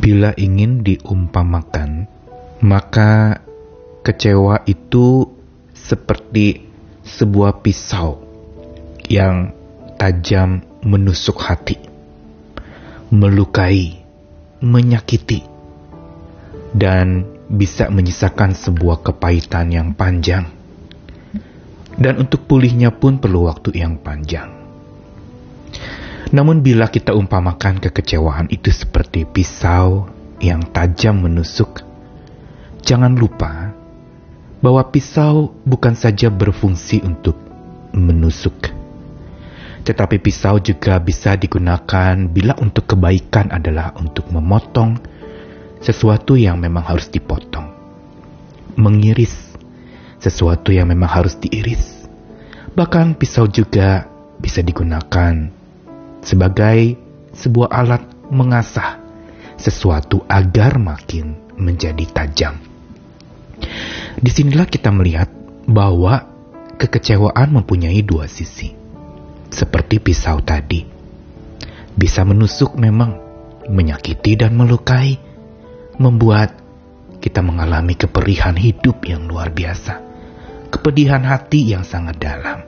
Bila ingin diumpamakan, maka kecewa itu seperti sebuah pisau yang tajam menusuk hati, melukai, menyakiti, dan bisa menyisakan sebuah kepahitan yang panjang. Dan untuk pulihnya pun perlu waktu yang panjang. Namun bila kita umpamakan kekecewaan itu seperti pisau yang tajam menusuk, jangan lupa bahwa pisau bukan saja berfungsi untuk menusuk, tetapi pisau juga bisa digunakan bila untuk kebaikan adalah untuk memotong sesuatu yang memang harus dipotong, mengiris sesuatu yang memang harus diiris. Bahkan pisau juga bisa digunakan sebagai sebuah alat mengasah sesuatu agar makin menjadi tajam. Di sinilah kita melihat bahwa kekecewaan mempunyai dua sisi. Seperti pisau tadi. Bisa menusuk memang, menyakiti dan melukai, membuat kita mengalami keperihan hidup yang luar biasa. Kepedihan hati yang sangat dalam.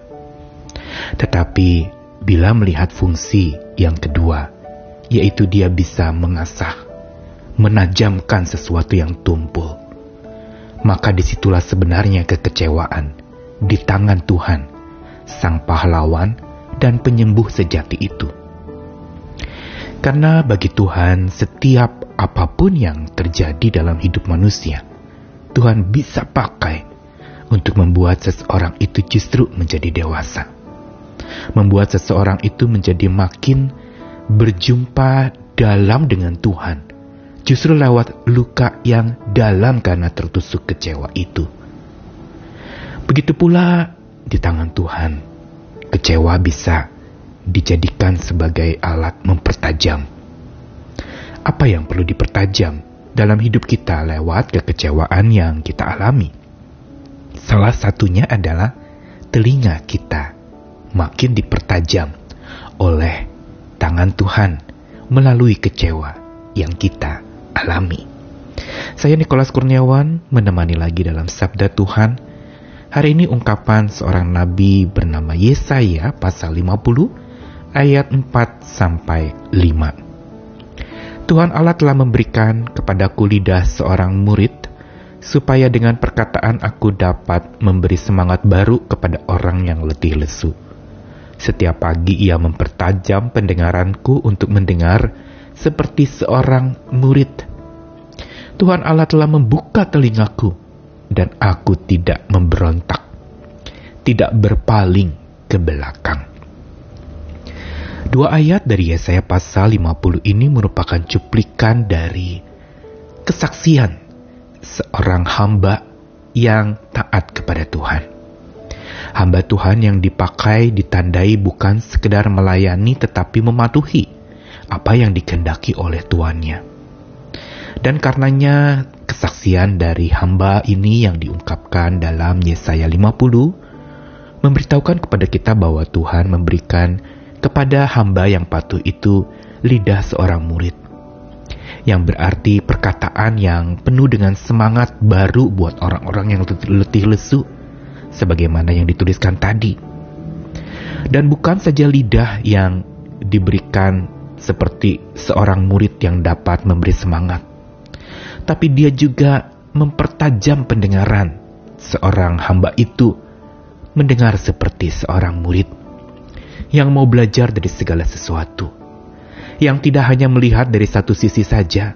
Tetapi bila melihat fungsi yang kedua, yaitu dia bisa mengasah, menajamkan sesuatu yang tumpul. Maka di situlah sebenarnya kekecewaan di tangan Tuhan, Sang Pahlawan dan penyembuh sejati itu. Karena bagi Tuhan, setiap apa pun yang terjadi dalam hidup manusia, Tuhan bisa pakai untuk membuat seseorang itu justru menjadi dewasa membuat seseorang itu menjadi makin berjumpa dalam dengan Tuhan. Justru lewat luka yang dalam karena tertusuk kecewa itu. Begitu pula di tangan Tuhan, kecewa bisa dijadikan sebagai alat mempertajam. Apa yang perlu dipertajam dalam hidup kita lewat kekecewaan yang kita alami? Salah satunya adalah telinga kita makin dipertajam oleh tangan Tuhan melalui kecewa yang kita alami. Saya Nikolas Kurniawan menemani lagi dalam Sabda Tuhan. Hari ini ungkapan seorang nabi bernama Yesaya pasal 50 ayat 4 sampai 5. Tuhan Allah telah memberikan kepadaku lidah seorang murid supaya dengan perkataan aku dapat memberi semangat baru kepada orang yang letih lesu setiap pagi ia mempertajam pendengaranku untuk mendengar seperti seorang murid. Tuhan Allah telah membuka telingaku dan aku tidak memberontak, tidak berpaling ke belakang. Dua ayat dari Yesaya pasal 50 ini merupakan cuplikan dari kesaksian seorang hamba yang taat kepada Tuhan. Hamba Tuhan yang dipakai ditandai bukan sekedar melayani tetapi mematuhi apa yang dikendaki oleh tuannya. Dan karenanya kesaksian dari hamba ini yang diungkapkan dalam Yesaya 50 memberitahukan kepada kita bahwa Tuhan memberikan kepada hamba yang patuh itu lidah seorang murid. Yang berarti perkataan yang penuh dengan semangat baru buat orang-orang yang letih lesu sebagaimana yang dituliskan tadi. Dan bukan saja lidah yang diberikan seperti seorang murid yang dapat memberi semangat, tapi dia juga mempertajam pendengaran seorang hamba itu mendengar seperti seorang murid yang mau belajar dari segala sesuatu, yang tidak hanya melihat dari satu sisi saja.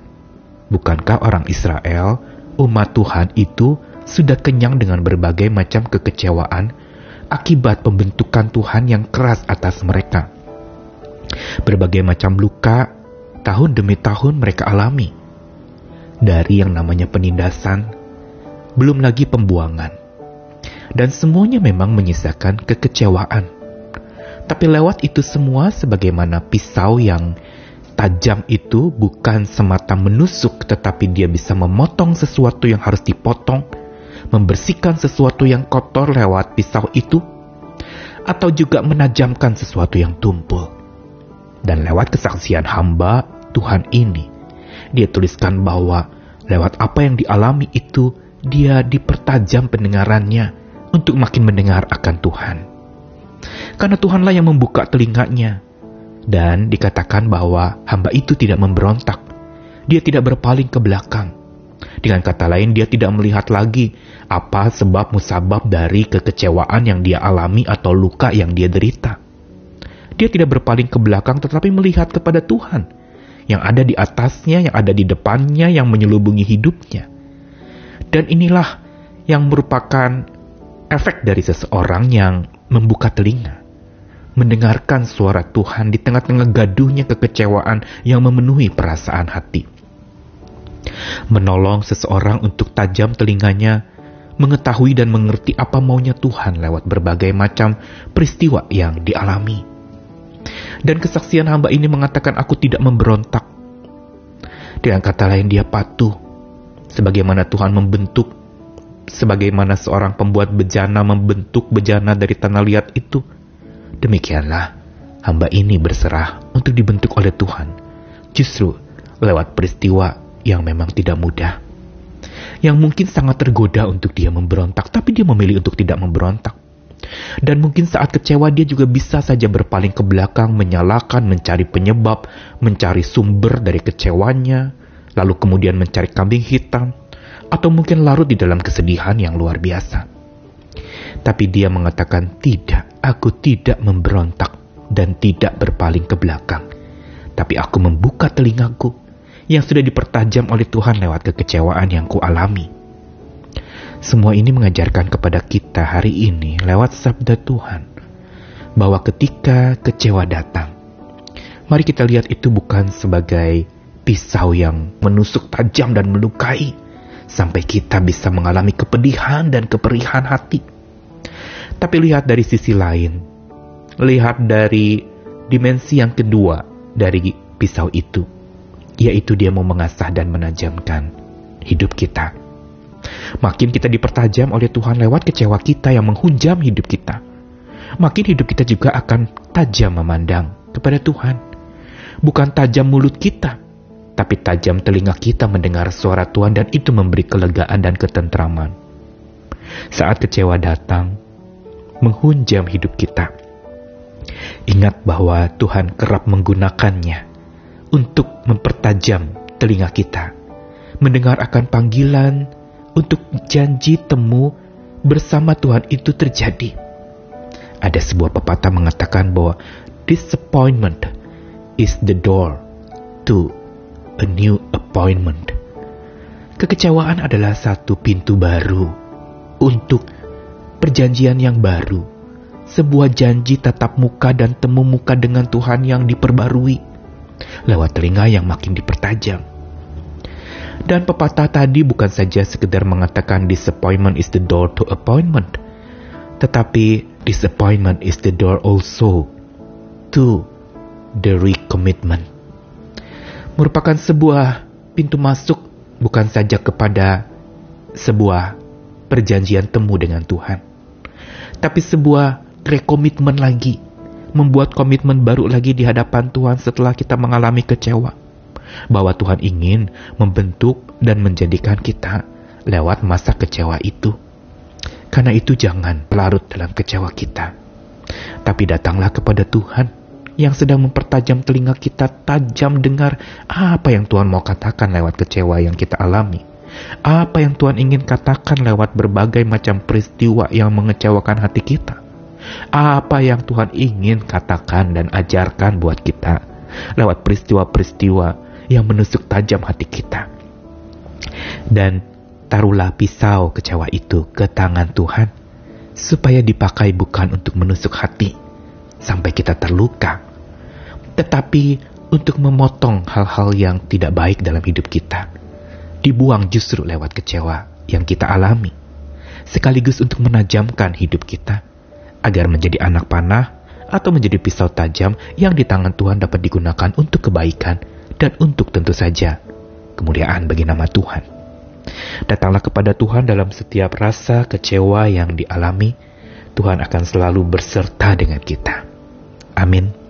Bukankah orang Israel, umat Tuhan itu sudah kenyang dengan berbagai macam kekecewaan akibat pembentukan Tuhan yang keras atas mereka. Berbagai macam luka tahun demi tahun mereka alami. Dari yang namanya penindasan, belum lagi pembuangan. Dan semuanya memang menyisakan kekecewaan. Tapi lewat itu semua sebagaimana pisau yang tajam itu bukan semata menusuk tetapi dia bisa memotong sesuatu yang harus dipotong membersihkan sesuatu yang kotor lewat pisau itu, atau juga menajamkan sesuatu yang tumpul. Dan lewat kesaksian hamba Tuhan ini, dia tuliskan bahwa lewat apa yang dialami itu, dia dipertajam pendengarannya untuk makin mendengar akan Tuhan. Karena Tuhanlah yang membuka telinganya, dan dikatakan bahwa hamba itu tidak memberontak. Dia tidak berpaling ke belakang. Dengan kata lain, dia tidak melihat lagi apa sebab musabab dari kekecewaan yang dia alami atau luka yang dia derita. Dia tidak berpaling ke belakang tetapi melihat kepada Tuhan yang ada di atasnya, yang ada di depannya, yang menyelubungi hidupnya. Dan inilah yang merupakan efek dari seseorang yang membuka telinga, mendengarkan suara Tuhan di tengah-tengah gaduhnya kekecewaan yang memenuhi perasaan hati. Menolong seseorang untuk tajam telinganya, mengetahui dan mengerti apa maunya Tuhan lewat berbagai macam peristiwa yang dialami dan kesaksian hamba ini mengatakan aku tidak memberontak. Dengan kata lain dia patuh. Sebagaimana Tuhan membentuk. Sebagaimana seorang pembuat bejana membentuk bejana dari tanah liat itu. Demikianlah hamba ini berserah untuk dibentuk oleh Tuhan. Justru lewat peristiwa yang memang tidak mudah. Yang mungkin sangat tergoda untuk dia memberontak, tapi dia memilih untuk tidak memberontak. Dan mungkin saat kecewa dia juga bisa saja berpaling ke belakang, menyalahkan, mencari penyebab, mencari sumber dari kecewanya, lalu kemudian mencari kambing hitam, atau mungkin larut di dalam kesedihan yang luar biasa. Tapi dia mengatakan, tidak, aku tidak memberontak dan tidak berpaling ke belakang. Tapi aku membuka telingaku yang sudah dipertajam oleh Tuhan lewat kekecewaan yang kualami semua ini mengajarkan kepada kita hari ini lewat sabda Tuhan bahwa ketika kecewa datang, mari kita lihat itu bukan sebagai pisau yang menusuk tajam dan melukai sampai kita bisa mengalami kepedihan dan keperihan hati. Tapi lihat dari sisi lain, lihat dari dimensi yang kedua dari pisau itu, yaitu dia mau mengasah dan menajamkan hidup kita Makin kita dipertajam oleh Tuhan lewat kecewa kita yang menghujam hidup kita. Makin hidup kita juga akan tajam memandang kepada Tuhan. Bukan tajam mulut kita, tapi tajam telinga kita mendengar suara Tuhan dan itu memberi kelegaan dan ketentraman. Saat kecewa datang, menghunjam hidup kita. Ingat bahwa Tuhan kerap menggunakannya untuk mempertajam telinga kita, mendengar akan panggilan untuk janji temu bersama Tuhan itu terjadi. Ada sebuah pepatah mengatakan bahwa disappointment is the door to a new appointment. Kekecewaan adalah satu pintu baru untuk perjanjian yang baru, sebuah janji tatap muka dan temu muka dengan Tuhan yang diperbarui lewat telinga yang makin dipertajam dan pepatah tadi bukan saja sekedar mengatakan disappointment is the door to appointment, tetapi disappointment is the door also to the recommitment. Merupakan sebuah pintu masuk bukan saja kepada sebuah perjanjian temu dengan Tuhan, tapi sebuah rekomitmen lagi, membuat komitmen baru lagi di hadapan Tuhan setelah kita mengalami kecewa bahwa Tuhan ingin membentuk dan menjadikan kita lewat masa kecewa itu. Karena itu jangan larut dalam kecewa kita. Tapi datanglah kepada Tuhan yang sedang mempertajam telinga kita tajam dengar apa yang Tuhan mau katakan lewat kecewa yang kita alami. Apa yang Tuhan ingin katakan lewat berbagai macam peristiwa yang mengecewakan hati kita. Apa yang Tuhan ingin katakan dan ajarkan buat kita lewat peristiwa-peristiwa yang menusuk tajam hati kita. Dan taruhlah pisau kecewa itu ke tangan Tuhan, supaya dipakai bukan untuk menusuk hati sampai kita terluka, tetapi untuk memotong hal-hal yang tidak baik dalam hidup kita. Dibuang justru lewat kecewa yang kita alami, sekaligus untuk menajamkan hidup kita agar menjadi anak panah atau menjadi pisau tajam yang di tangan Tuhan dapat digunakan untuk kebaikan dan untuk tentu saja kemuliaan bagi nama Tuhan. Datanglah kepada Tuhan dalam setiap rasa kecewa yang dialami, Tuhan akan selalu berserta dengan kita. Amin.